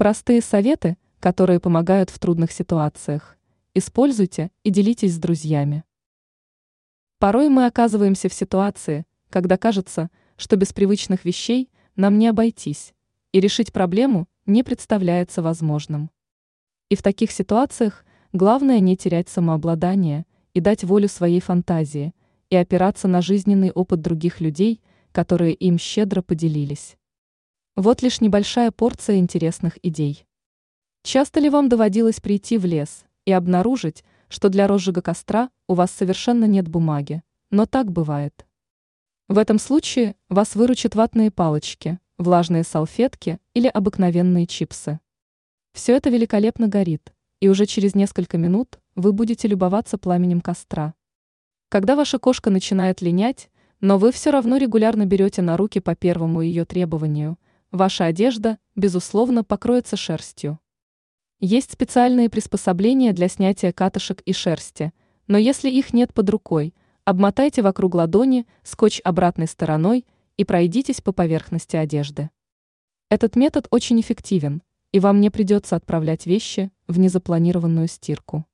Простые советы, которые помогают в трудных ситуациях. Используйте и делитесь с друзьями. Порой мы оказываемся в ситуации, когда кажется, что без привычных вещей нам не обойтись, и решить проблему не представляется возможным. И в таких ситуациях главное не терять самообладание и дать волю своей фантазии и опираться на жизненный опыт других людей, которые им щедро поделились. Вот лишь небольшая порция интересных идей. Часто ли вам доводилось прийти в лес и обнаружить, что для розжига костра у вас совершенно нет бумаги, но так бывает. В этом случае вас выручат ватные палочки, влажные салфетки или обыкновенные чипсы. Все это великолепно горит, и уже через несколько минут вы будете любоваться пламенем костра. Когда ваша кошка начинает линять, но вы все равно регулярно берете на руки по первому ее требованию, ваша одежда, безусловно, покроется шерстью. Есть специальные приспособления для снятия катышек и шерсти, но если их нет под рукой, обмотайте вокруг ладони скотч обратной стороной и пройдитесь по поверхности одежды. Этот метод очень эффективен, и вам не придется отправлять вещи в незапланированную стирку.